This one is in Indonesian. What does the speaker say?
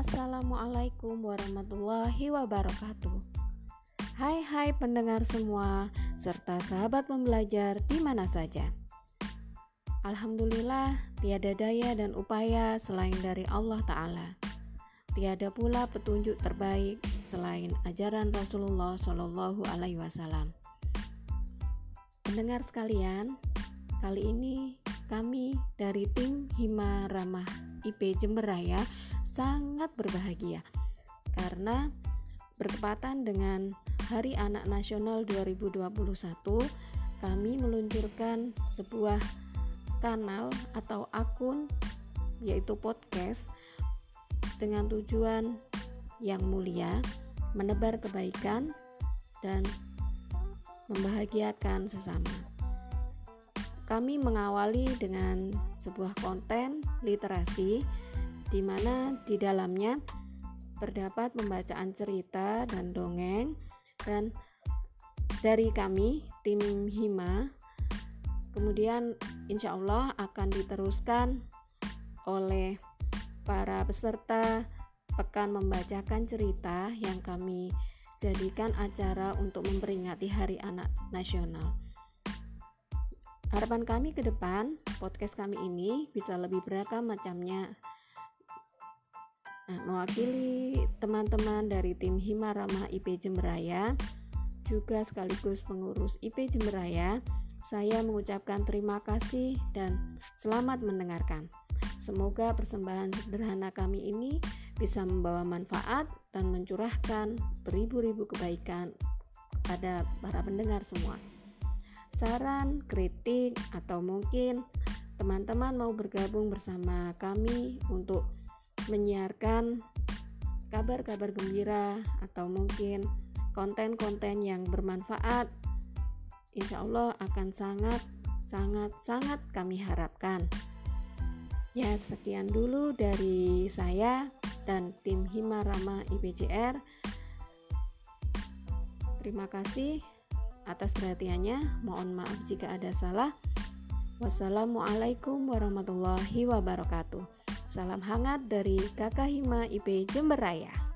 Assalamualaikum warahmatullahi wabarakatuh. Hai hai pendengar semua serta sahabat pembelajar di mana saja. Alhamdulillah tiada daya dan upaya selain dari Allah taala. Tiada pula petunjuk terbaik selain ajaran Rasulullah Shallallahu alaihi wasallam. Pendengar sekalian, kali ini kami dari tim Hima Ramah IP Jember Raya sangat berbahagia karena bertepatan dengan Hari Anak Nasional 2021 kami meluncurkan sebuah kanal atau akun yaitu podcast dengan tujuan yang mulia menebar kebaikan dan membahagiakan sesama. Kami mengawali dengan sebuah konten literasi di mana di dalamnya terdapat pembacaan cerita dan dongeng dan dari kami tim Hima kemudian insya Allah akan diteruskan oleh para peserta pekan membacakan cerita yang kami jadikan acara untuk memperingati Hari Anak Nasional. Harapan kami ke depan, podcast kami ini bisa lebih beragam macamnya Nah, mewakili teman-teman dari tim Hima IP Jemberaya, juga sekaligus pengurus IP Jemberaya, saya mengucapkan terima kasih dan selamat mendengarkan. Semoga persembahan sederhana kami ini bisa membawa manfaat dan mencurahkan beribu-ribu kebaikan kepada para pendengar semua. Saran, kritik, atau mungkin teman-teman mau bergabung bersama kami untuk menyiarkan kabar-kabar gembira atau mungkin konten-konten yang bermanfaat insya Allah akan sangat sangat sangat kami harapkan. Ya sekian dulu dari saya dan tim Himarama IPJR terima kasih atas perhatiannya mohon maaf jika ada salah wassalamualaikum warahmatullahi wabarakatuh Salam hangat dari Kakak Hima IP Jember Raya.